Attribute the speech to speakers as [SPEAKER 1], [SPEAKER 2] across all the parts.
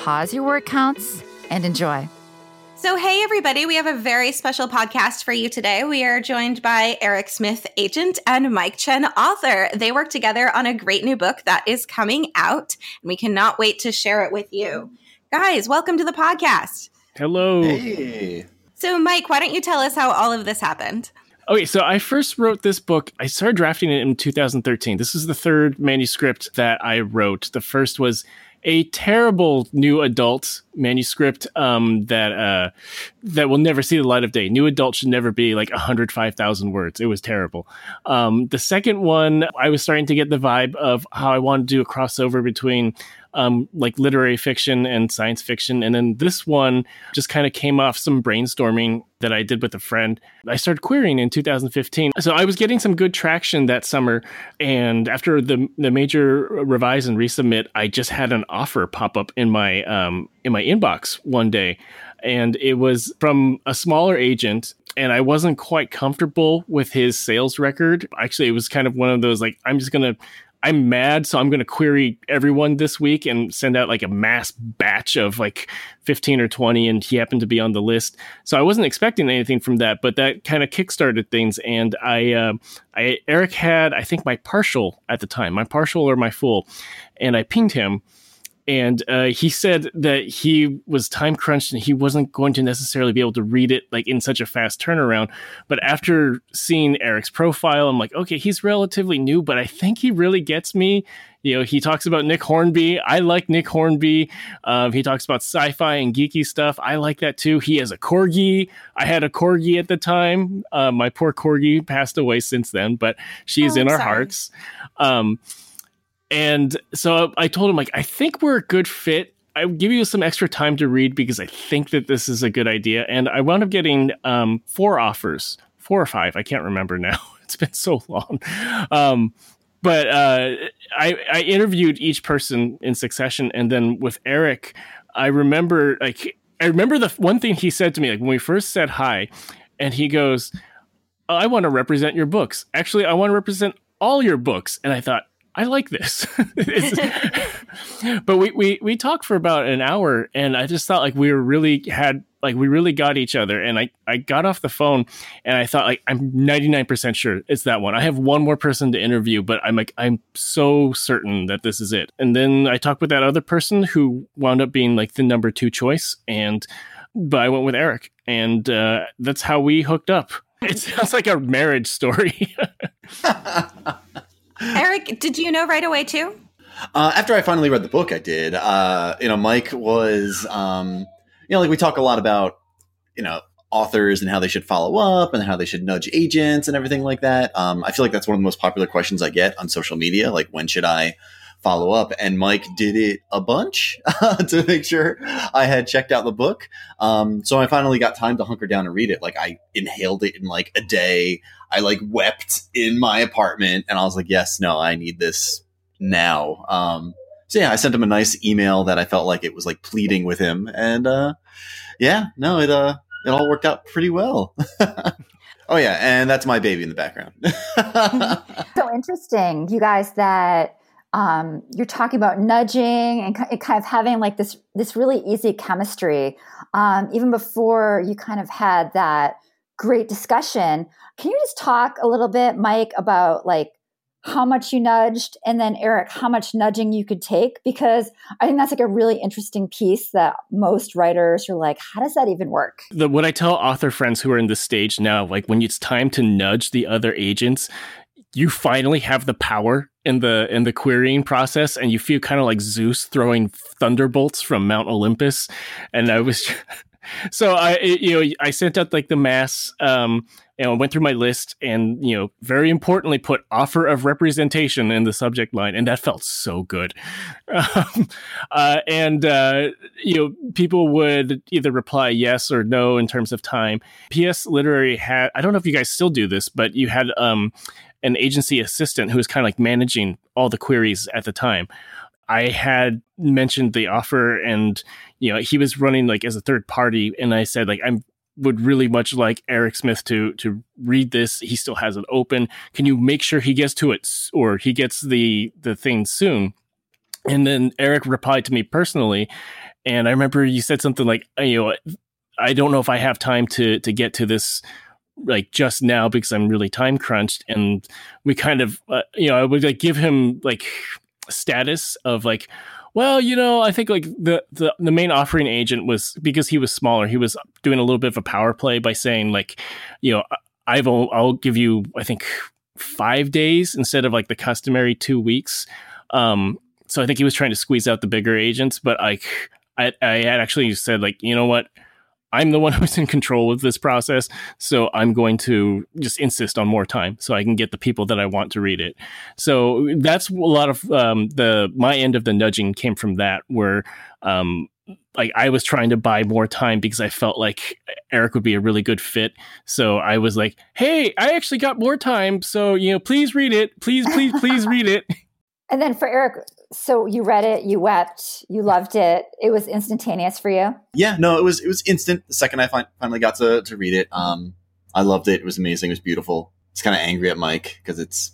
[SPEAKER 1] pause your word counts, and enjoy.
[SPEAKER 2] So, hey, everybody, we have a very special podcast for you today. We are joined by Eric Smith, agent, and Mike Chen, author. They work together on a great new book that is coming out, and we cannot wait to share it with you. Guys, welcome to the podcast.
[SPEAKER 3] Hello.
[SPEAKER 4] Hey.
[SPEAKER 2] So, Mike, why don't you tell us how all of this happened?
[SPEAKER 3] Okay, so I first wrote this book. I started drafting it in 2013. This is the third manuscript that I wrote. The first was a terrible new adult manuscript um, that uh, that will never see the light of day. New adult should never be like 105,000 words. It was terrible. Um, the second one, I was starting to get the vibe of how I wanted to do a crossover between um, like literary fiction and science fiction. And then this one just kind of came off some brainstorming that I did with a friend. I started querying in 2015. So I was getting some good traction that summer. And after the, the major revise and resubmit, I just had an offer pop up in my, um, in my inbox one day. And it was from a smaller agent and I wasn't quite comfortable with his sales record. Actually, it was kind of one of those like, I'm just to I'm mad, so I'm going to query everyone this week and send out like a mass batch of like 15 or 20, and he happened to be on the list. So I wasn't expecting anything from that, but that kind of kickstarted things. And I, uh, I Eric had I think my partial at the time, my partial or my full, and I pinged him and uh, he said that he was time crunched and he wasn't going to necessarily be able to read it like in such a fast turnaround. But after seeing eric's profile i'm like okay he's relatively new but i think he really gets me. You know he talks about nick hornby. I like nick hornby. Um, he talks about sci-fi and geeky stuff. I like that too. He has a corgi. I had a corgi at the time. Uh, my poor corgi passed away since then but she's oh, in our sorry. hearts. Um, and so I told him, like, I think we're a good fit. I will give you some extra time to read because I think that this is a good idea. And I wound up getting um, four offers, four or five. I can't remember now. It's been so long. Um, but uh, I, I interviewed each person in succession. And then with Eric, I remember, like, I remember the one thing he said to me, like, when we first said hi, and he goes, I want to represent your books. Actually, I want to represent all your books. And I thought, I like this. but we, we we talked for about an hour and I just thought like we were really had like we really got each other and I, I got off the phone and I thought like I'm 99% sure it's that one. I have one more person to interview, but I'm like I'm so certain that this is it. And then I talked with that other person who wound up being like the number 2 choice and but I went with Eric and uh, that's how we hooked up. It sounds like a marriage story.
[SPEAKER 2] Eric, did you know right away too?
[SPEAKER 4] Uh, after I finally read the book, I did. Uh, you know, Mike was, um, you know, like we talk a lot about, you know, authors and how they should follow up and how they should nudge agents and everything like that. Um, I feel like that's one of the most popular questions I get on social media. Like, when should I follow up? And Mike did it a bunch to make sure I had checked out the book. Um, so I finally got time to hunker down and read it. Like, I inhaled it in like a day. I like wept in my apartment and I was like, yes, no, I need this now. Um, so yeah, I sent him a nice email that I felt like it was like pleading with him. And, uh, yeah, no, it, uh, it all worked out pretty well. oh yeah. And that's my baby in the background.
[SPEAKER 1] so interesting, you guys, that, um, you're talking about nudging and kind of having like this this really easy chemistry um, even before you kind of had that great discussion. Can you just talk a little bit, Mike, about like how much you nudged and then Eric, how much nudging you could take? Because I think that's like a really interesting piece that most writers are like, how does that even work?
[SPEAKER 3] The, what I tell author friends who are in this stage now, like when it's time to nudge the other agents, you finally have the power in the in the querying process and you feel kind of like Zeus throwing thunderbolts from Mount Olympus. And I was so I, you know, I sent out like the mass, um, and I went through my list, and you know, very importantly, put offer of representation in the subject line, and that felt so good. Um, uh, and uh, you know, people would either reply yes or no in terms of time. PS Literary had, I don't know if you guys still do this, but you had um, an agency assistant who was kind of like managing all the queries at the time. I had mentioned the offer and you know he was running like as a third party and I said like I'm would really much like Eric Smith to to read this. He still has it open. Can you make sure he gets to it or he gets the the thing soon? And then Eric replied to me personally, and I remember you said something like, you know, I don't know if I have time to to get to this like just now because I'm really time crunched. And we kind of, uh, you know, I would like give him like status of like, well, you know, I think like the, the the main offering agent was because he was smaller. He was doing a little bit of a power play by saying like, you know, I've I'll give you I think five days instead of like the customary two weeks. Um, so I think he was trying to squeeze out the bigger agents, but like I I had actually said like, you know what, I'm the one who's in control of this process. So I'm going to just insist on more time so I can get the people that I want to read it. So that's a lot of um, the my end of the nudging came from that, where um, like I was trying to buy more time because I felt like Eric would be a really good fit. So I was like, "Hey, I actually got more time, so you know, please read it. Please, please, please read it."
[SPEAKER 1] And then for Eric, so you read it, you wept, you loved it. It was instantaneous for you.
[SPEAKER 4] Yeah, no, it was it was instant. The second I fi- finally got to to read it, um, I loved it. It was amazing. It was beautiful. It's kind of angry at Mike because it's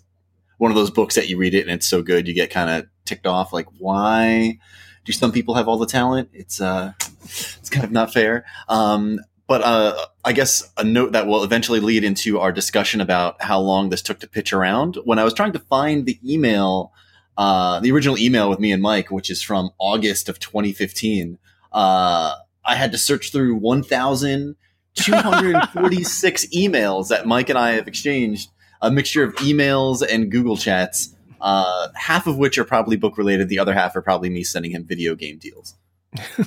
[SPEAKER 4] one of those books that you read it and it's so good you get kind of ticked off. Like, why do some people have all the talent? It's uh, it's kind of not fair. Um, but uh, I guess a note that will eventually lead into our discussion about how long this took to pitch around. When I was trying to find the email uh, the original email with me and Mike, which is from August of 2015, uh, I had to search through 1,246 emails that Mike and I have exchanged, a mixture of emails and Google chats, uh, half of which are probably book related. The other half are probably me sending him video game deals.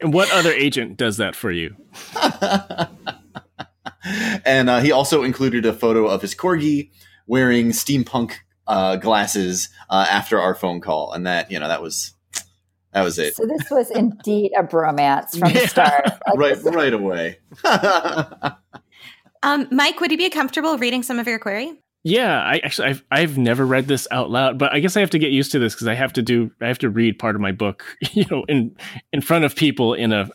[SPEAKER 3] and what other agent does that for you?
[SPEAKER 4] and uh, he also included a photo of his corgi wearing steampunk uh, glasses uh, after our phone call, and that you know that was that was it.
[SPEAKER 1] So this was indeed a bromance from yeah. the start,
[SPEAKER 4] like right right away.
[SPEAKER 2] um, Mike, would you be comfortable reading some of your query?
[SPEAKER 3] Yeah, I actually I've I've never read this out loud, but I guess I have to get used to this because I have to do I have to read part of my book, you know, in in front of people in a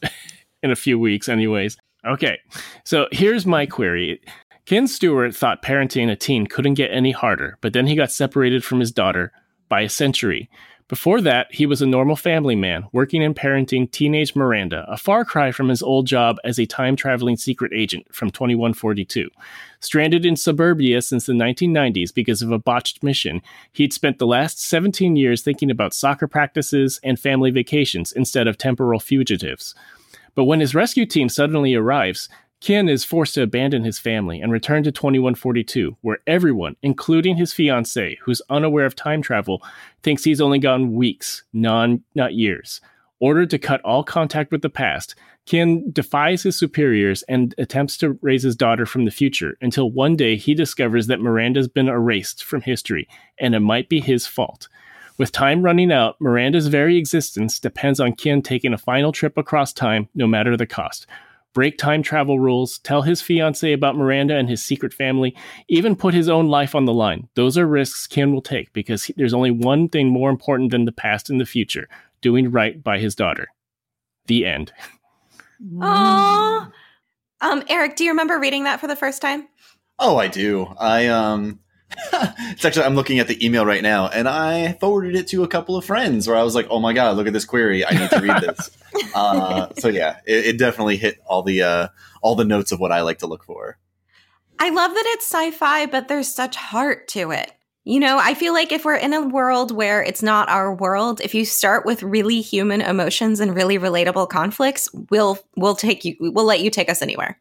[SPEAKER 3] in a few weeks, anyways. Okay, so here's my query. Kin Stewart thought parenting a teen couldn't get any harder, but then he got separated from his daughter by a century. Before that, he was a normal family man, working and parenting teenage Miranda, a far cry from his old job as a time traveling secret agent from 2142. Stranded in suburbia since the 1990s because of a botched mission, he'd spent the last 17 years thinking about soccer practices and family vacations instead of temporal fugitives. But when his rescue team suddenly arrives, Kin is forced to abandon his family and return to 2142, where everyone, including his fiancee, who's unaware of time travel, thinks he's only gone weeks, non not years. Ordered to cut all contact with the past, Kin defies his superiors and attempts to raise his daughter from the future until one day he discovers that Miranda's been erased from history and it might be his fault. With time running out, Miranda's very existence depends on Kin taking a final trip across time, no matter the cost break time travel rules, tell his fiancee about Miranda and his secret family, even put his own life on the line. Those are risks Kin will take because he, there's only one thing more important than the past and the future doing right by his daughter. The end.
[SPEAKER 2] Aww. Um, Eric, do you remember reading that for the first time?
[SPEAKER 4] Oh, I do. I um it's actually I'm looking at the email right now, and I forwarded it to a couple of friends where I was like, "Oh my god, look at this query! I need to read this." uh, so yeah, it, it, definitely hit all the uh, all the notes of what I like to look for.
[SPEAKER 2] I love that it's sci-fi, but there's such heart to it. You know, I feel like if we're in a world where it's not our world, if you start with really human emotions and really relatable conflicts, we'll we'll take you we'll let you take us anywhere.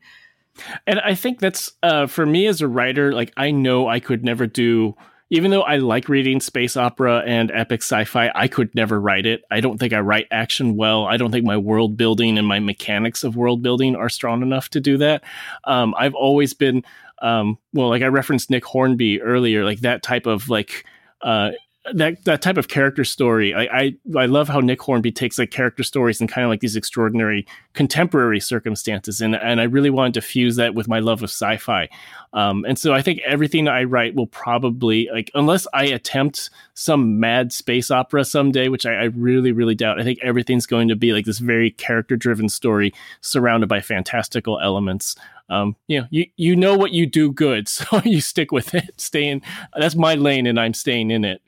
[SPEAKER 3] And I think that's uh, for me as a writer, like I know I could never do even though I like reading space opera and epic sci-fi, I could never write it. I don't think I write action well. I don't think my world building and my mechanics of world building are strong enough to do that. Um, I've always been um, well, like I referenced Nick Hornby earlier, like that type of like uh, that that type of character story. I, I, I love how Nick Hornby takes like character stories and kind of like these extraordinary contemporary circumstances, and and I really wanted to fuse that with my love of sci-fi. Um, and so I think everything I write will probably like unless I attempt some mad space opera someday, which I, I really really doubt. I think everything's going to be like this very character driven story surrounded by fantastical elements. Um, you know, you you know what you do good, so you stick with it. Stay in. That's my lane, and I'm staying in it.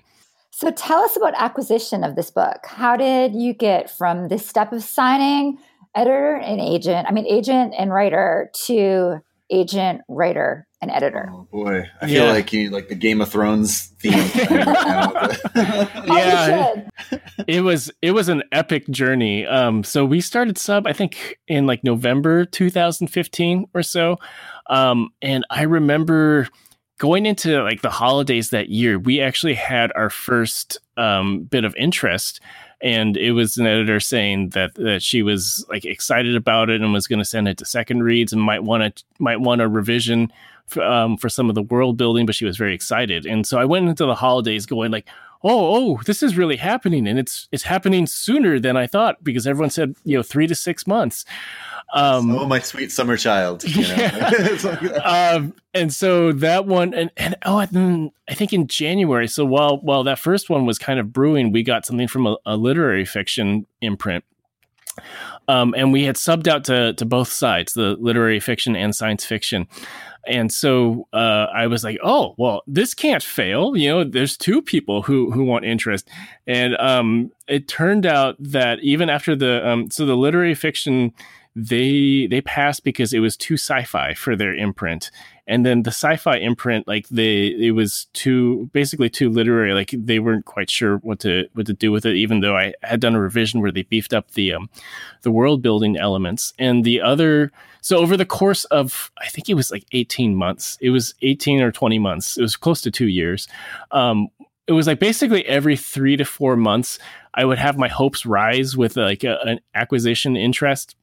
[SPEAKER 1] So tell us about acquisition of this book. How did you get from this step of signing editor and agent, I mean agent and writer to agent, writer, and editor?
[SPEAKER 4] Oh boy, I feel like you like the Game of Thrones theme.
[SPEAKER 3] yeah, it was it was an epic journey. Um, so we started sub, I think, in like November 2015 or so, um, and I remember going into like the holidays that year, we actually had our first um, bit of interest. And it was an editor saying that that she was like excited about it and was going to send it to second reads and might want to might want a revision um, for some of the world building, but she was very excited. And so I went into the holidays going like, oh, oh, this is really happening, and it's it's happening sooner than I thought because everyone said you know three to six months.
[SPEAKER 4] Um, oh, my sweet summer child. You know?
[SPEAKER 3] yeah. um, and so that one, and, and oh, and I think in January. So while while that first one was kind of brewing, we got something from a, a literary fiction imprint. Um, and we had subbed out to to both sides, the literary fiction and science fiction. And so uh, I was like, oh, well, this can't fail. You know, there's two people who who want interest, and um, it turned out that even after the um, so the literary fiction they they passed because it was too sci-fi for their imprint. And then the sci-fi imprint like they it was too basically too literary like they weren't quite sure what to what to do with it even though i had done a revision where they beefed up the um the world building elements. And the other so over the course of i think it was like 18 months it was 18 or 20 months it was close to two years um it was like basically every three to four months i would have my hopes rise with like a, an acquisition interest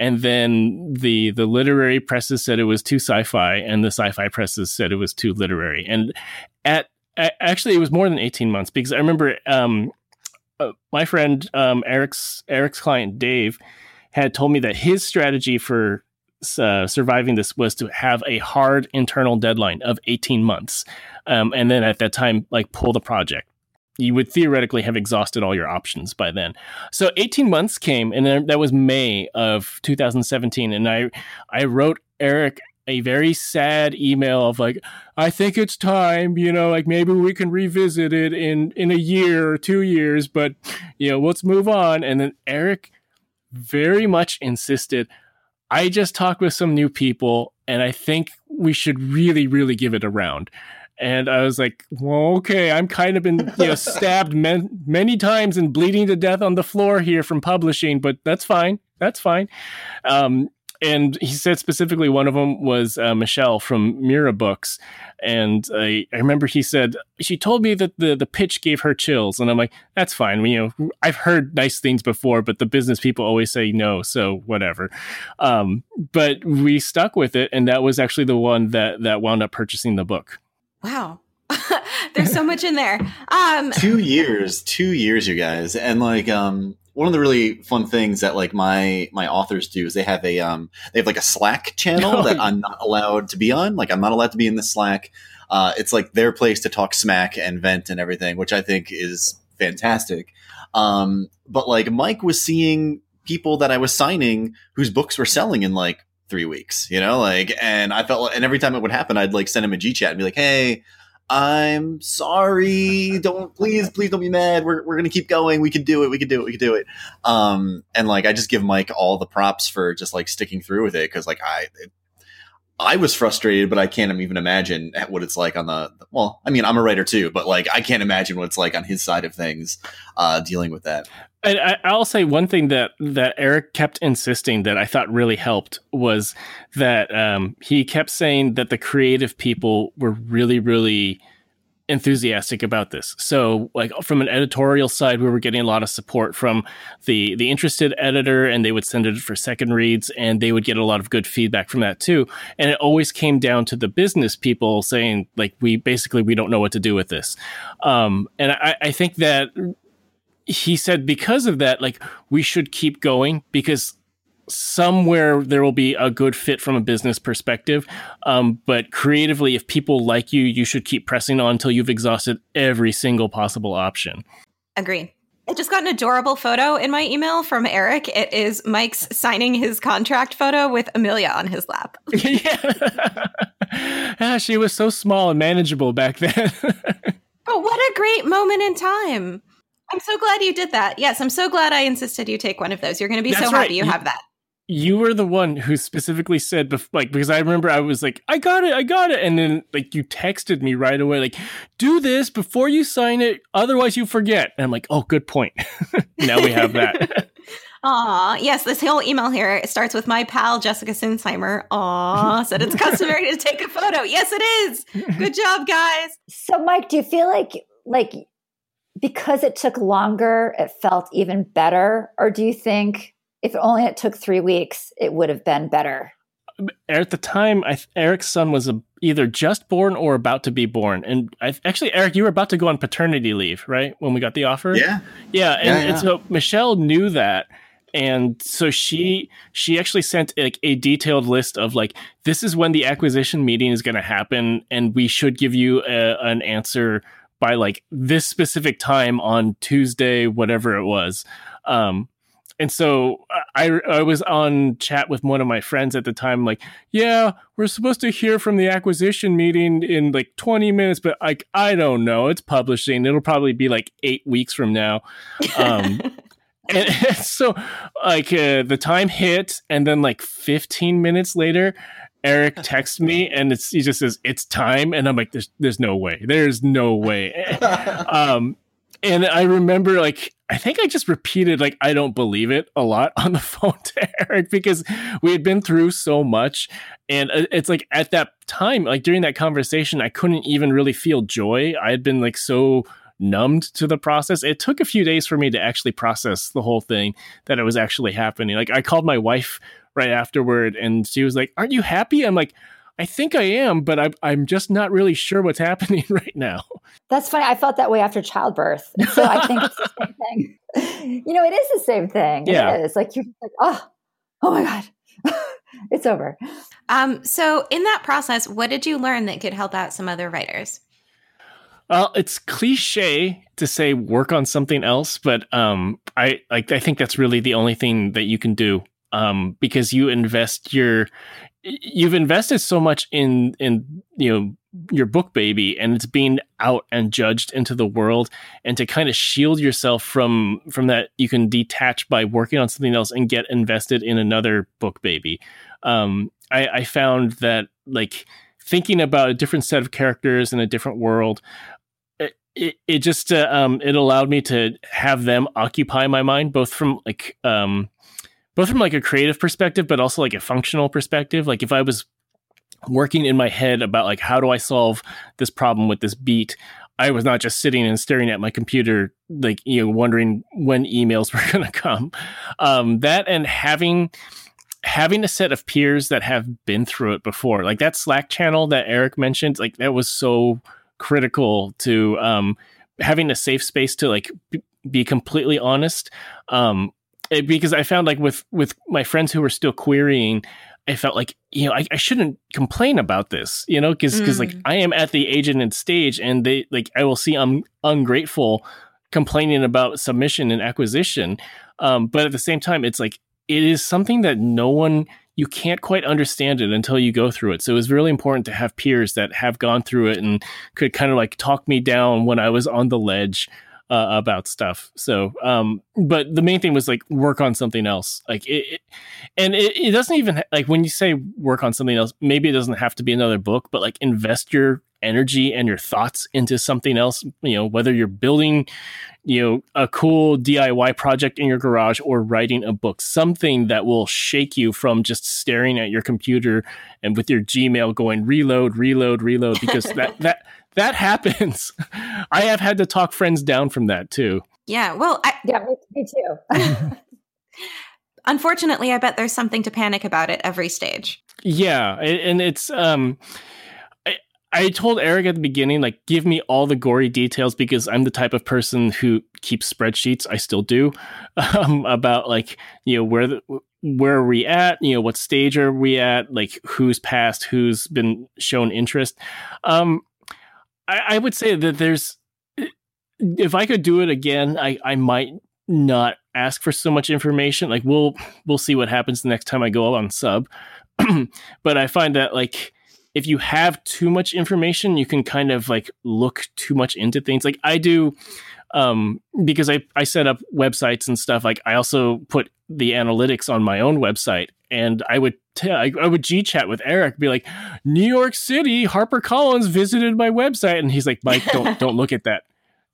[SPEAKER 3] and then the the literary presses said it was too sci-fi and the sci-fi presses said it was too literary. And at, actually it was more than 18 months because i remember um, uh, my friend um, eric's eric's client dave had told me that his strategy for uh, surviving this was to have a hard internal deadline of 18 months um, and then at that time like pull the project you would theoretically have exhausted all your options by then. So 18 months came, and that was May of 2017, and I I wrote Eric a very sad email of like, I think it's time, you know, like maybe we can revisit it in in a year or two years, but you know, let's move on. And then Eric very much insisted. I just talked with some new people, and I think we should really, really give it a round and I was like, well, okay, I'm kind of been you know stabbed man- many times and bleeding to death on the floor here from publishing, but that's fine. That's fine. Um, and he said specifically one of them was uh, Michelle from Mira Books, and I, I remember he said she told me that the the pitch gave her chills, and I'm like, that's fine. You know, I've heard nice things before, but the business people always say no, so whatever. Um, but we stuck with it, and that was actually the one that that wound up purchasing the book.
[SPEAKER 2] Wow. There's so much in there. Um,
[SPEAKER 4] two years, two years, you guys, and like um, one of the really fun things that like my my authors do is they have a um, they have like a Slack channel that I'm not allowed to be on. Like I'm not allowed to be in the Slack. Uh, it's like their place to talk smack and vent and everything, which I think is fantastic. Um, but like Mike was seeing people that I was signing whose books were selling in like three weeks, you know, like, and I felt, like, and every time it would happen, I'd like send him a G chat and be like, Hey, I'm sorry. Don't please, please don't be mad. We're, we're going to keep going. We can do it. We can do it. We can do it. Um, and like, I just give Mike all the props for just like sticking through with it. Cause like I, it, I was frustrated, but I can't even imagine what it's like on the. Well, I mean, I'm a writer too, but like I can't imagine what it's like on his side of things, uh, dealing with that.
[SPEAKER 3] And I, will say one thing that that Eric kept insisting that I thought really helped was that um, he kept saying that the creative people were really, really enthusiastic about this. So like from an editorial side, we were getting a lot of support from the the interested editor and they would send it for second reads and they would get a lot of good feedback from that too. And it always came down to the business people saying like we basically we don't know what to do with this. Um, and I, I think that he said because of that, like we should keep going because somewhere there will be a good fit from a business perspective. Um, but creatively, if people like you, you should keep pressing on until you've exhausted every single possible option.
[SPEAKER 2] Agree. I just got an adorable photo in my email from Eric. It is Mike's signing his contract photo with Amelia on his lap.
[SPEAKER 3] yeah. yeah, she was so small and manageable back then.
[SPEAKER 2] but what a great moment in time. I'm so glad you did that. Yes, I'm so glad I insisted you take one of those. You're going to be That's so right. happy you, you have that
[SPEAKER 3] you were the one who specifically said like because i remember i was like i got it i got it and then like you texted me right away like do this before you sign it otherwise you forget and i'm like oh good point now we have that
[SPEAKER 2] Aw, yes, this whole email here it starts with my pal Jessica Sinsheimer. Aw, said it's customary to take a photo. Yes, it is. Good job, guys.
[SPEAKER 1] So, Mike, do you feel like like because it took longer, it felt even better, or do you think if only it took three weeks, it would have been better.
[SPEAKER 3] At the time, I, Eric's son was a, either just born or about to be born, and I, actually, Eric, you were about to go on paternity leave, right? When we got the offer,
[SPEAKER 4] yeah,
[SPEAKER 3] yeah, and, yeah, yeah. and so Michelle knew that, and so she she actually sent like a detailed list of like this is when the acquisition meeting is going to happen, and we should give you a, an answer by like this specific time on Tuesday, whatever it was. Um, and so I, I was on chat with one of my friends at the time like yeah we're supposed to hear from the acquisition meeting in like 20 minutes but like i don't know. It's publishing. It'll probably be like eight weeks from now. Um, and, and, so like uh, the time hit and then like 15 minutes later eric texts me and it's he just says it's time and i'm like there's there's no way. There's no way. Um and I remember like I think I just repeated like I don't believe it a lot on the phone to Eric because we had been through so much and uh, it's like at that time like during that conversation I couldn't even really feel joy. I had been like so numbed to the process. It took a few days for me to actually process the whole thing that it was actually happening. Like I called my wife right afterward and she was like, "Aren't you happy?" I'm like, I think I am, but I'm, I'm just not really sure what's happening right now.
[SPEAKER 1] That's funny. I felt that way after childbirth. So I think it's the same thing. You know, it is the same thing. Yeah. It is. Like you're like, oh, oh my God. it's over.
[SPEAKER 2] Um, so in that process, what did you learn that could help out some other writers?
[SPEAKER 3] Well, it's cliche to say work on something else, but um, I like I think that's really the only thing that you can do um, because you invest your you've invested so much in in you know your book baby and it's being out and judged into the world and to kind of shield yourself from from that you can detach by working on something else and get invested in another book baby. Um, I, I found that like thinking about a different set of characters in a different world it, it, just uh, um, it allowed me to have them occupy my mind both from like um, both from like a creative perspective, but also like a functional perspective. Like if I was working in my head about like how do I solve this problem with this beat, I was not just sitting and staring at my computer, like you know, wondering when emails were going to come. Um, that and having having a set of peers that have been through it before, like that Slack channel that Eric mentioned, like that was so critical to um, having a safe space to like be completely honest. Um, it, because I found like with with my friends who were still querying, I felt like you know I, I shouldn't complain about this, you know, because because mm. like I am at the agent and stage, and they like I will see I'm ungrateful complaining about submission and acquisition, um, but at the same time, it's like it is something that no one you can't quite understand it until you go through it. So it was really important to have peers that have gone through it and could kind of like talk me down when I was on the ledge uh, about stuff. So, um, but the main thing was like work on something else. Like it, it and it, it doesn't even like when you say work on something else, maybe it doesn't have to be another book, but like invest your energy and your thoughts into something else. You know, whether you're building, you know, a cool DIY project in your garage or writing a book, something that will shake you from just staring at your computer and with your Gmail going reload, reload, reload, because that that that happens. I have had to talk friends down from that too.
[SPEAKER 2] Yeah. Well, I,
[SPEAKER 1] yeah, me, me too.
[SPEAKER 2] unfortunately, I bet there's something to panic about at every stage.
[SPEAKER 3] Yeah, and it's um I told Eric at the beginning, like, give me all the gory details because I'm the type of person who keeps spreadsheets. I still do um, about like, you know, where the, where are we at? You know, what stage are we at? Like, who's passed? Who's been shown interest? Um, I, I would say that there's, if I could do it again, I I might not ask for so much information. Like, we'll we'll see what happens the next time I go on sub. but I find that like if you have too much information, you can kind of like look too much into things. Like I do, um, because I, I set up websites and stuff. Like I also put the analytics on my own website, and I would t- I, I would G chat with Eric, be like, New York City, Harper Collins visited my website, and he's like, Mike, don't don't look at that.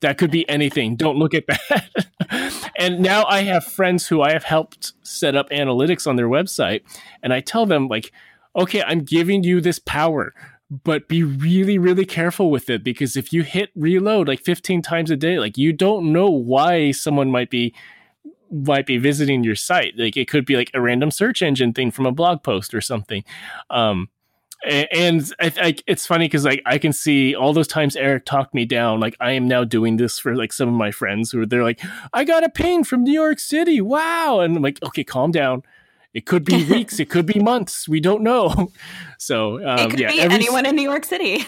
[SPEAKER 3] That could be anything. Don't look at that. and now I have friends who I have helped set up analytics on their website, and I tell them like okay, I'm giving you this power, but be really, really careful with it because if you hit reload like 15 times a day, like you don't know why someone might be might be visiting your site. Like it could be like a random search engine thing from a blog post or something. Um, and I, I, it's funny because like I can see all those times Eric talked me down. Like I am now doing this for like some of my friends who are they're like, I got a ping from New York City. Wow, and I'm like, okay, calm down. It could be weeks. it could be months. We don't know. So
[SPEAKER 2] um, it could yeah, be every, anyone in New York City.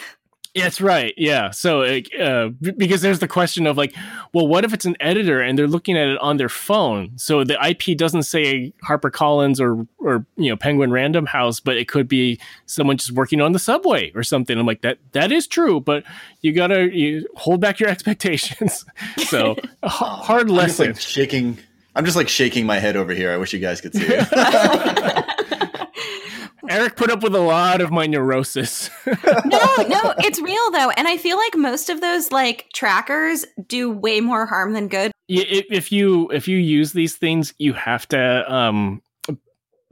[SPEAKER 3] That's right. Yeah. So uh, because there's the question of like, well, what if it's an editor and they're looking at it on their phone? So the IP doesn't say Harper Collins or or you know Penguin Random House, but it could be someone just working on the subway or something. I'm like that. That is true, but you gotta you hold back your expectations. so hard lesson.
[SPEAKER 4] Like shaking I'm just like shaking my head over here. I wish you guys could see it.
[SPEAKER 3] Eric put up with a lot of my neurosis.
[SPEAKER 2] no, no, it's real though, and I feel like most of those like trackers do way more harm than good.
[SPEAKER 3] If you if you use these things, you have to um,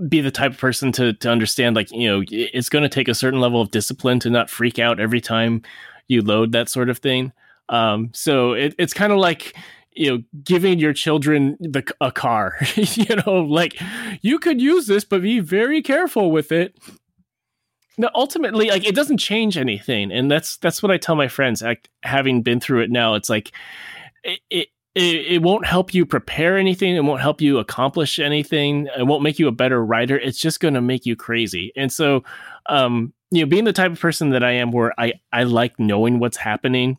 [SPEAKER 3] be the type of person to to understand like you know it's going to take a certain level of discipline to not freak out every time you load that sort of thing. Um, so it, it's kind of like you know giving your children the a car you know like you could use this but be very careful with it no ultimately like it doesn't change anything and that's that's what i tell my friends like, having been through it now it's like it, it it, won't help you prepare anything. It won't help you accomplish anything. It won't make you a better writer. It's just going to make you crazy. And so, um, you know, being the type of person that I am, where I I like knowing what's happening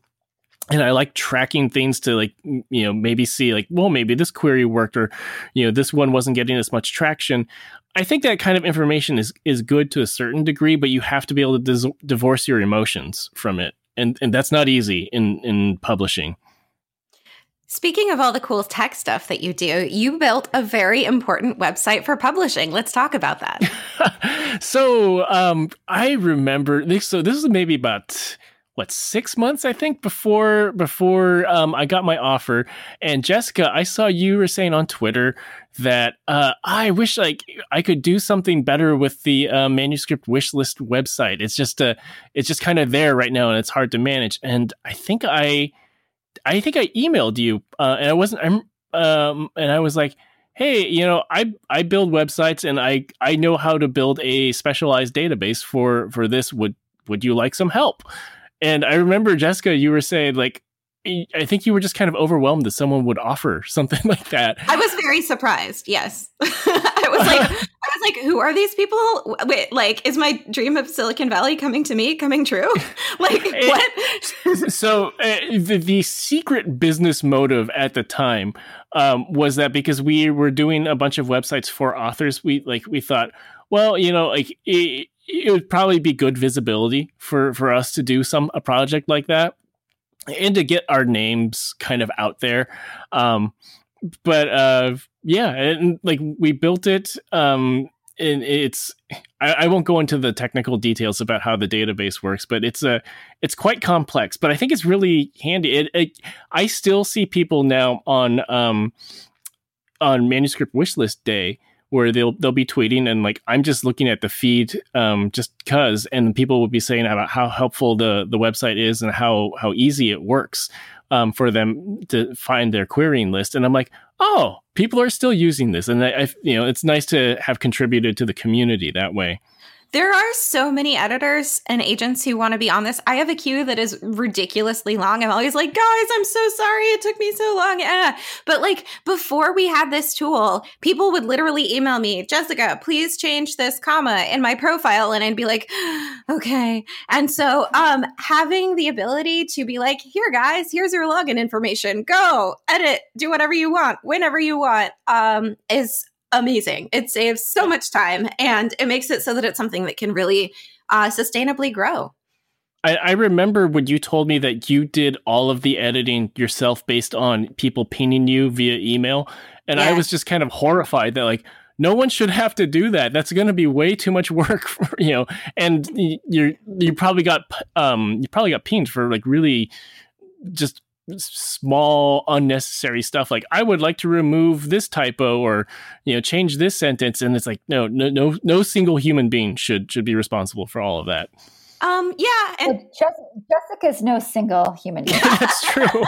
[SPEAKER 3] and I like tracking things to like you know maybe see like well maybe this query worked or you know this one wasn't getting as much traction. I think that kind of information is is good to a certain degree, but you have to be able to dis- divorce your emotions from it, and and that's not easy in in publishing.
[SPEAKER 2] Speaking of all the cool tech stuff that you do, you built a very important website for publishing. Let's talk about
[SPEAKER 3] that. so um, I remember this. So this is maybe about what six months I think before before um, I got my offer. And Jessica, I saw you were saying on Twitter that uh, I wish like I could do something better with the uh, manuscript wish list website. It's just a uh, it's just kind of there right now, and it's hard to manage. And I think I I think I emailed you, uh, and I wasn't I'm um, and I was like. Hey, you know, I I build websites and I I know how to build a specialized database for for this. Would would you like some help? And I remember Jessica, you were saying like I think you were just kind of overwhelmed that someone would offer something like that.
[SPEAKER 2] I was very surprised. Yes, I was like, I was like, who are these people? Wait, like, is my dream of Silicon Valley coming to me coming true? like, what?
[SPEAKER 3] so uh, the, the secret business motive at the time um, was that because we were doing a bunch of websites for authors, we like we thought, well, you know, like. It, it would probably be good visibility for for us to do some a project like that and to get our names kind of out there. Um but uh yeah and like we built it um and it's I, I, won't go into the technical details about how the database works but it's a it's quite complex but i think it's really handy. It, it i still see people now on um on manuscript wishlist day where they'll they'll be tweeting and like I'm just looking at the feed um, just because, and people will be saying about how helpful the the website is and how how easy it works um, for them to find their querying list, and I'm like, oh, people are still using this, and I, I you know it's nice to have contributed to the community that way.
[SPEAKER 2] There are so many editors and agents who want to be on this. I have a queue that is ridiculously long. I'm always like, guys, I'm so sorry it took me so long. Eh. But like before we had this tool, people would literally email me, Jessica, please change this comma in my profile. And I'd be like, okay. And so um having the ability to be like, here, guys, here's your login information. Go, edit, do whatever you want, whenever you want, um, is amazing. It saves so much time and it makes it so that it's something that can really uh, sustainably grow.
[SPEAKER 3] I, I, remember when you told me that you did all of the editing yourself based on people pinging you via email. And yeah. I was just kind of horrified that, like, no one should have to do that. That's going to be way too much work, for, you know. And you you probably got um you probably got pinged for like really just small unnecessary stuff like i would like to remove this typo or you know change this sentence and it's like no no no no single human being should should be responsible for all of that.
[SPEAKER 2] Um yeah and
[SPEAKER 1] jessica's no single human being.
[SPEAKER 3] That's true.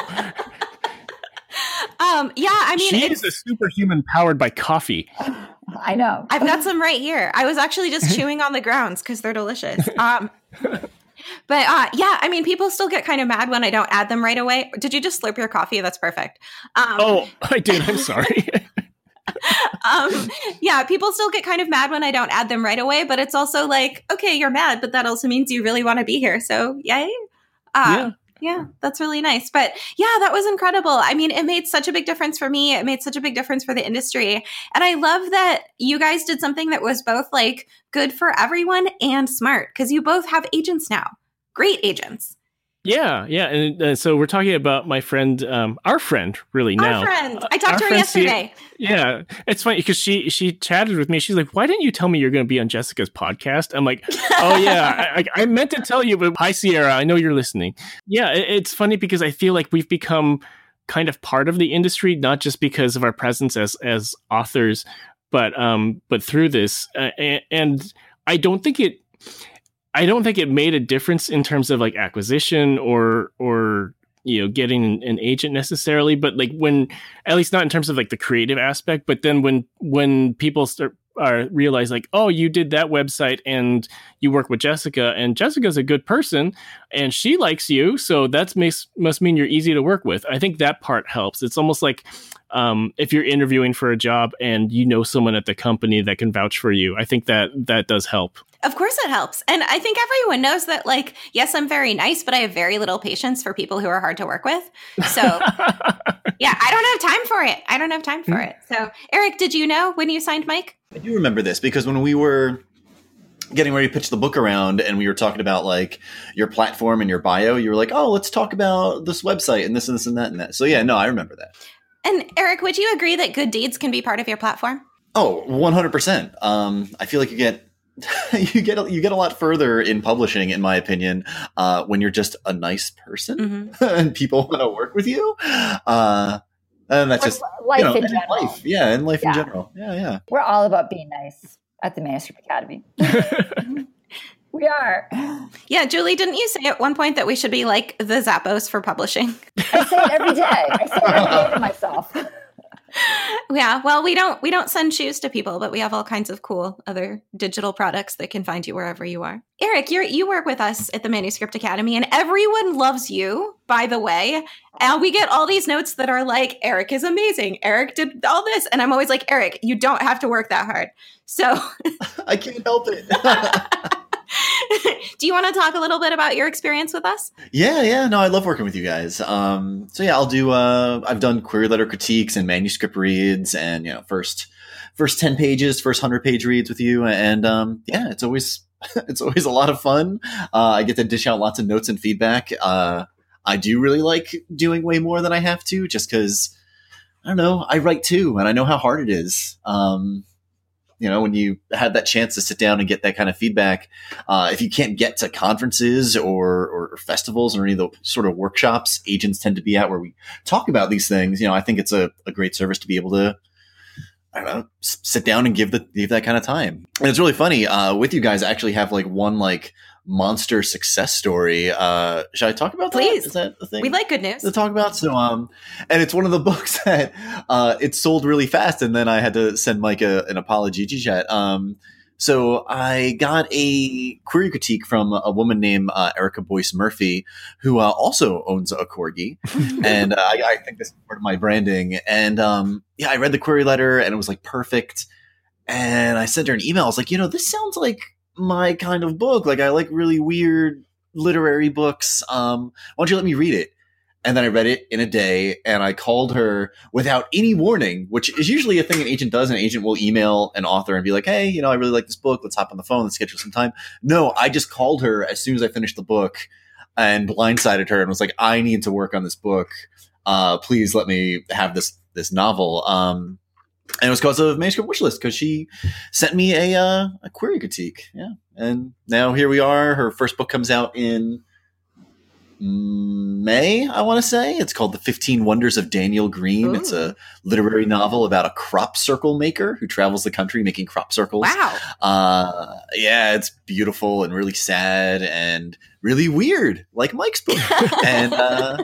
[SPEAKER 2] Um yeah i mean
[SPEAKER 3] she is a superhuman powered by coffee.
[SPEAKER 1] I know.
[SPEAKER 2] I've got some right here. I was actually just chewing on the grounds because they're delicious. Um but uh, yeah, I mean, people still get kind of mad when I don't add them right away. Did you just slurp your coffee? That's perfect.
[SPEAKER 3] Um, oh, I did. I'm sorry.
[SPEAKER 2] um, yeah, people still get kind of mad when I don't add them right away, but it's also like, okay, you're mad, but that also means you really want to be here. So, yay. Uh, yeah. Yeah, that's really nice. But yeah, that was incredible. I mean, it made such a big difference for me. It made such a big difference for the industry. And I love that you guys did something that was both like good for everyone and smart because you both have agents now great agents.
[SPEAKER 3] Yeah, yeah, and uh, so we're talking about my friend, um, our friend, really now.
[SPEAKER 2] our friend. I talked to her yesterday.
[SPEAKER 3] yeah, it's funny because she she chatted with me. She's like, "Why didn't you tell me you're going to be on Jessica's podcast?" I'm like, "Oh yeah, I, I, meant to tell you, but hi Sierra, I know you're listening." Yeah, it, it's funny because I feel like we've become kind of part of the industry, not just because of our presence as as authors, but um, but through this, uh, and, and I don't think it I don't think it made a difference in terms of like acquisition or or you know getting an agent necessarily but like when at least not in terms of like the creative aspect but then when when people start uh, realize like oh you did that website and you work with jessica and jessica's a good person and she likes you so that makes must mean you're easy to work with. I think that part helps. It's almost like um, if you're interviewing for a job and you know someone at the company that can vouch for you i think that that does help
[SPEAKER 2] of course it helps. And I think everyone knows that, like, yes, I'm very nice, but I have very little patience for people who are hard to work with. So, yeah, I don't have time for it. I don't have time for it. So, Eric, did you know when you signed Mike?
[SPEAKER 4] I do remember this because when we were getting ready to pitch the book around and we were talking about like your platform and your bio, you were like, oh, let's talk about this website and this and this and that and that. So, yeah, no, I remember that.
[SPEAKER 2] And Eric, would you agree that good deeds can be part of your platform?
[SPEAKER 4] Oh, 100%. Um, I feel like you get you get you get a lot further in publishing, in my opinion, uh, when you're just a nice person mm-hmm. and people want to work with you. Uh, and that's just
[SPEAKER 1] life you know, in general.
[SPEAKER 4] Life, yeah, and life yeah. in general. Yeah, yeah.
[SPEAKER 1] We're all about being nice at the Manuscript Academy. we are.
[SPEAKER 2] Yeah, Julie, didn't you say at one point that we should be like the Zappos for publishing?
[SPEAKER 1] I say it every day. I say it every day to myself.
[SPEAKER 2] Yeah well we don't we don't send shoes to people but we have all kinds of cool other digital products that can find you wherever you are. Eric you you work with us at the manuscript academy and everyone loves you by the way. And we get all these notes that are like eric is amazing. Eric did all this. And i'm always like eric you don't have to work that hard. So
[SPEAKER 4] i can't help it
[SPEAKER 2] Do you want to talk a little bit about your experience with us?
[SPEAKER 4] Yeah, yeah. No, I love working with you guys. Um, so yeah, I'll do. Uh, I've done query letter critiques and manuscript reads, and you know, first first ten pages, first hundred page reads with you, and um, yeah, it's always it's always a lot of fun. Uh, I get to dish out lots of notes and feedback. Uh, I do really like doing way more than I have to, just because I don't know. I write too, and I know how hard it is. Um, you know when you have that chance to sit down and get that kind of feedback uh, if you can't get to conferences or, or festivals or any of the sort of workshops agents tend to be at where we talk about these things you know i think it's a, a great service to be able to I don't know, sit down and give the give that kind of time. And it's really funny. Uh, with you guys, I actually have like one like monster success story. Uh, should I talk about
[SPEAKER 2] Please.
[SPEAKER 4] that? Is that the thing?
[SPEAKER 2] We like good news.
[SPEAKER 4] to talk about. So, um, and it's one of the books that uh, it sold really fast, and then I had to send Mike a, an apology to chat. Um, so I got a query critique from a woman named uh, Erica Boyce Murphy, who uh, also owns a corgi, and uh, I, I think this is part of my branding. And um, yeah, I read the query letter, and it was like perfect. And I sent her an email. I was like, you know, this sounds like my kind of book. Like I like really weird literary books. Um, why don't you let me read it? And then I read it in a day and I called her without any warning, which is usually a thing an agent does. An agent will email an author and be like, Hey, you know, I really like this book. Let's hop on the phone. Let's schedule some time. No, I just called her as soon as I finished the book and blindsided her and was like, I need to work on this book. Uh, please let me have this, this novel. Um, and it was because of manuscript wishlist because she sent me a, uh, a query critique. Yeah. And now here we are. Her first book comes out in May, I want to say. It's called The 15 Wonders of Daniel Green.
[SPEAKER 2] Ooh.
[SPEAKER 4] It's a literary novel about a crop circle maker who travels the country making crop circles.
[SPEAKER 2] Wow.
[SPEAKER 4] Uh, yeah, it's beautiful and really sad and really weird, like Mike's book. and uh,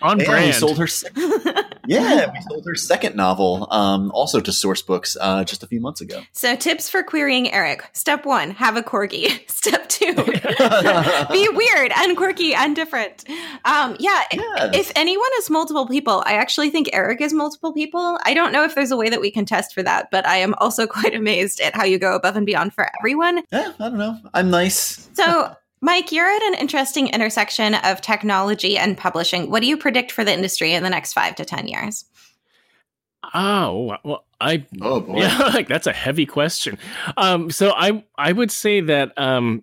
[SPEAKER 3] On
[SPEAKER 4] yeah, we
[SPEAKER 3] brand.
[SPEAKER 4] sold her. yeah, we sold her second novel, um, also to Sourcebooks, uh, just a few months ago.
[SPEAKER 2] So, tips for querying Eric. Step one, have a corgi. Step two, be weird and quirky and different. Um, yeah,
[SPEAKER 4] Yeah.
[SPEAKER 2] if anyone is multiple people, I actually think Eric is multiple people. I don't know if there's a way that we can test for that, but I am also quite amazed at how you go above and beyond for everyone.
[SPEAKER 4] Yeah, I don't know. I'm nice.
[SPEAKER 2] So, Mike, you're at an interesting intersection of technology and publishing. What do you predict for the industry in the next five to 10 years?
[SPEAKER 3] Oh well, I
[SPEAKER 4] Oh boy.
[SPEAKER 3] yeah, like that's a heavy question. Um, so I I would say that um,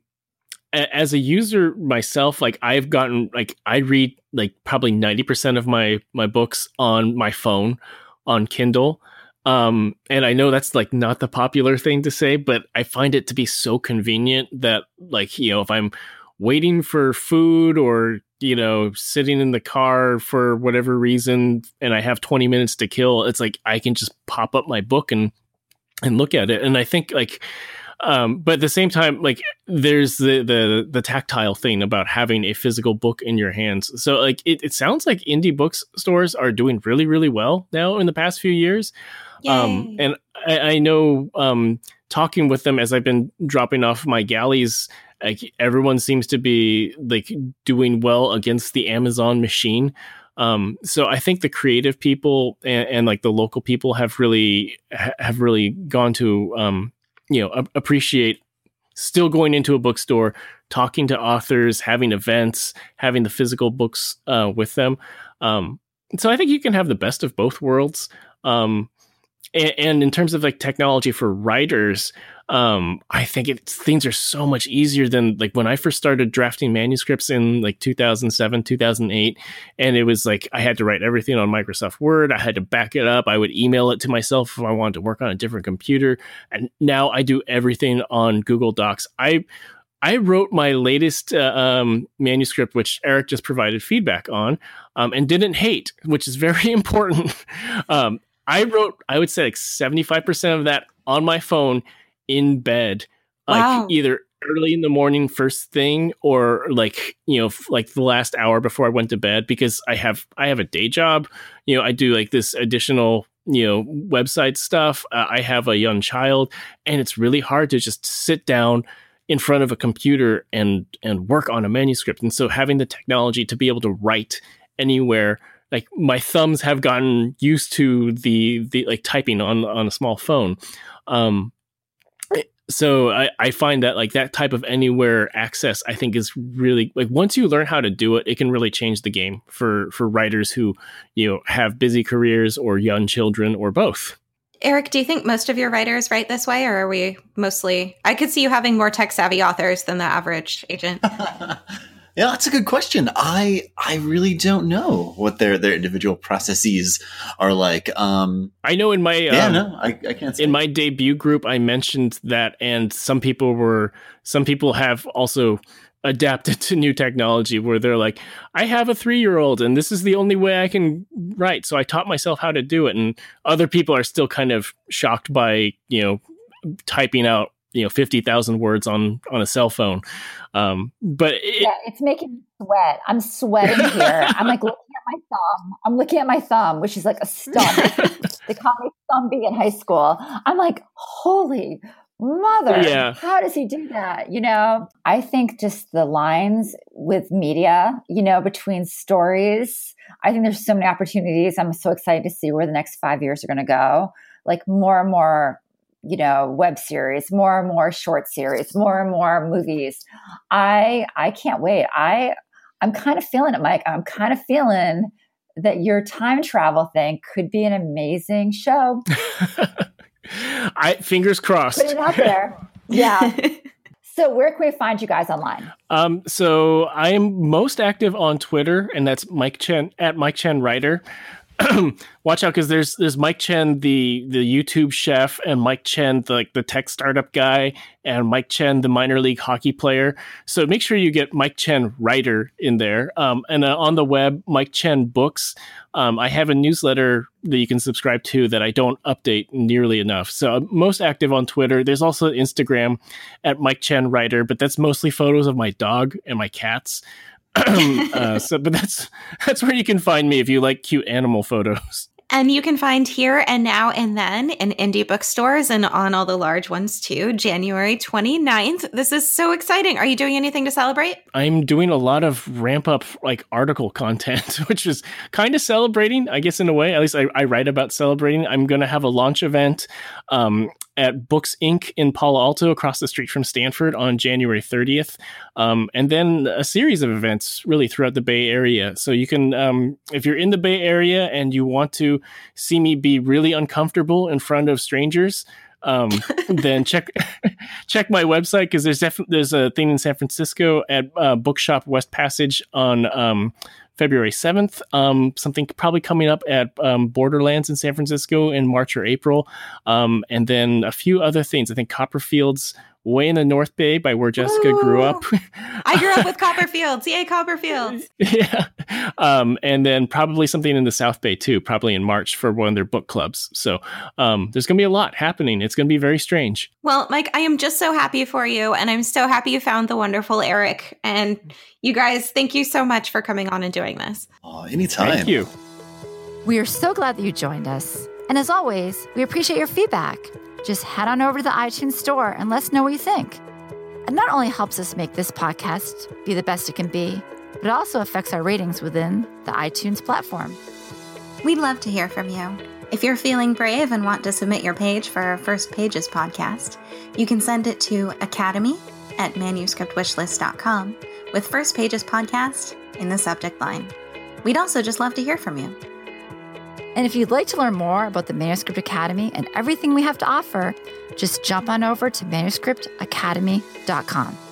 [SPEAKER 3] a- as a user myself, like I've gotten like I read like probably ninety percent of my my books on my phone on Kindle. Um, and I know that's like not the popular thing to say, but I find it to be so convenient that like, you know, if I'm waiting for food or, you know, sitting in the car for whatever reason and I have 20 minutes to kill, it's like I can just pop up my book and and look at it. And I think like um, but at the same time, like there's the the the tactile thing about having a physical book in your hands. So like it, it sounds like indie bookstores are doing really, really well now in the past few years. Um, and I, I know um, talking with them as I've been dropping off my galleys, like everyone seems to be like doing well against the Amazon machine. Um, so I think the creative people and, and like the local people have really ha- have really gone to um, you know a- appreciate still going into a bookstore, talking to authors, having events, having the physical books uh, with them. Um, so I think you can have the best of both worlds. Um, and, and in terms of like technology for writers, um, I think it's things are so much easier than like when I first started drafting manuscripts in like 2007, 2008. And it was like I had to write everything on Microsoft Word. I had to back it up. I would email it to myself if I wanted to work on a different computer. And now I do everything on Google Docs. I I wrote my latest uh, um, manuscript, which Eric just provided feedback on, um, and didn't hate, which is very important. um, I wrote, I would say, like seventy five percent of that on my phone in bed, like
[SPEAKER 2] Wow.
[SPEAKER 3] either early in the morning, first thing, or like you know, f- like the last hour before I went to bed, because I have I have a day job. You know, I do like this additional you know website stuff. Uh, I have a young child, and it's really hard to just sit down in front of a computer and and work on a manuscript. And so having the technology to be able to write anywhere like my thumbs have gotten used to the the like typing on on a small phone um so I, I find that like that type of anywhere access i think is really like once you learn how to do it it can really change the game for for writers who you know have busy careers or young children or both
[SPEAKER 2] Eric, do you think most of your writers write this way, or are we mostly? I could see you having more tech savvy authors than the average agent.
[SPEAKER 4] yeah, that's a good question. I I really don't know what their their individual processes are like. Um,
[SPEAKER 3] i know in my
[SPEAKER 4] yeah,
[SPEAKER 3] um,
[SPEAKER 4] no, I, I can't. Say.
[SPEAKER 3] in my debut group i mentioned that and some people were some people have also adapted to new technology where they're like, I have a three year old and this is the only way I can write. So I taught myself how to do it. And other people are still kind of shocked by, you know, typing out, you know, 50,000 words on, on a cell phone. Um, but it,
[SPEAKER 1] yeah, it's making me sweat. I'm sweating here. I'm like looking at my thumb. I'm looking at my thumb, which is like a stump. they call me Thumbie in high school. I'm like, holy mother
[SPEAKER 3] Yeah.
[SPEAKER 1] how does he do that you know i think just the lines with media you know between stories i think there's so many opportunities i'm so excited to see where the next five years are going to go like more and more you know web series more and more short series more and more movies. I i can't wait. I i'm kind of feeling it mike. I'm kind of feeling that your time travel thing could be an amazing show.
[SPEAKER 3] I fingers crossed.
[SPEAKER 1] put it out there. Yeah. So where can we find you guys online?
[SPEAKER 3] Um, so I am most active on Twitter, and that's Mike Chen at Mike Chen Writer. Watch out because there's there's Mike Chen the the YouTube chef and Mike Chen the, like the tech startup guy and Mike Chen the minor league hockey player. So make sure you get Mike Chen Writer in there. Um, and uh, on the web, Mike Chen Books. Um, I have a newsletter that you can subscribe to that I don't update nearly enough. So I'm most active on Twitter. There's also Instagram at Mike Chen Writer, but that's mostly photos of my dog and my cats. uh, so, but that's that's where you can find me if you like cute animal photos.
[SPEAKER 2] And you can find here and now and then in indie bookstores and on all the large ones too, January 29th. This is so exciting. Are you doing anything to celebrate?
[SPEAKER 3] I'm doing a lot of ramp up like article content, which is kind of celebrating, I guess, in a way. At least I, I write about celebrating. I'm going to have a launch event um, at Books Inc. in Palo Alto, across the street from Stanford, on January 30th, um, and then a series of events really throughout the Bay Area. So you can, um, if you're in the Bay Area and you want to see me be really uncomfortable in front of strangers. Um, then check check my website because there's definitely there's a thing in San Francisco at uh, Bookshop West Portal on um, February 7th. Um, something probably coming up at um, Borderlands in San Francisco in March or April. Um, and then a few other things. I think Copperfield's way in the North Bay by where Jessica grew up.
[SPEAKER 2] I grew up with Copperfields. Yay, Copperfields.
[SPEAKER 3] yeah. Um, and then probably something in the South Bay too, probably in March for one of their book clubs. So um, there's going to be a lot happening. It's going to be very strange.
[SPEAKER 2] Well, Mike, I am just so happy for you. And I'm so happy you found the wonderful Eric. And you guys, thank you so much for coming on and doing this.
[SPEAKER 4] Oh, anytime.
[SPEAKER 3] Thank you.
[SPEAKER 1] We are so glad that you joined us. And as always, we appreciate your feedback. Just head on over to the iTunes store and let us know what you think. It not only helps us make this podcast be the best it can be, but it also affects our ratings within the iTunes platform.
[SPEAKER 5] We'd love to hear from you. If you're feeling brave and want to submit your page for our First Pages podcast, you can send it to academy at manuscriptwishlist.com with First Pages podcast in the subject line. We'd also just love to hear from you.
[SPEAKER 1] And if you'd like to learn more about the Manuscript Academy and everything we have to offer, just jump on over to manuscriptacademy.com.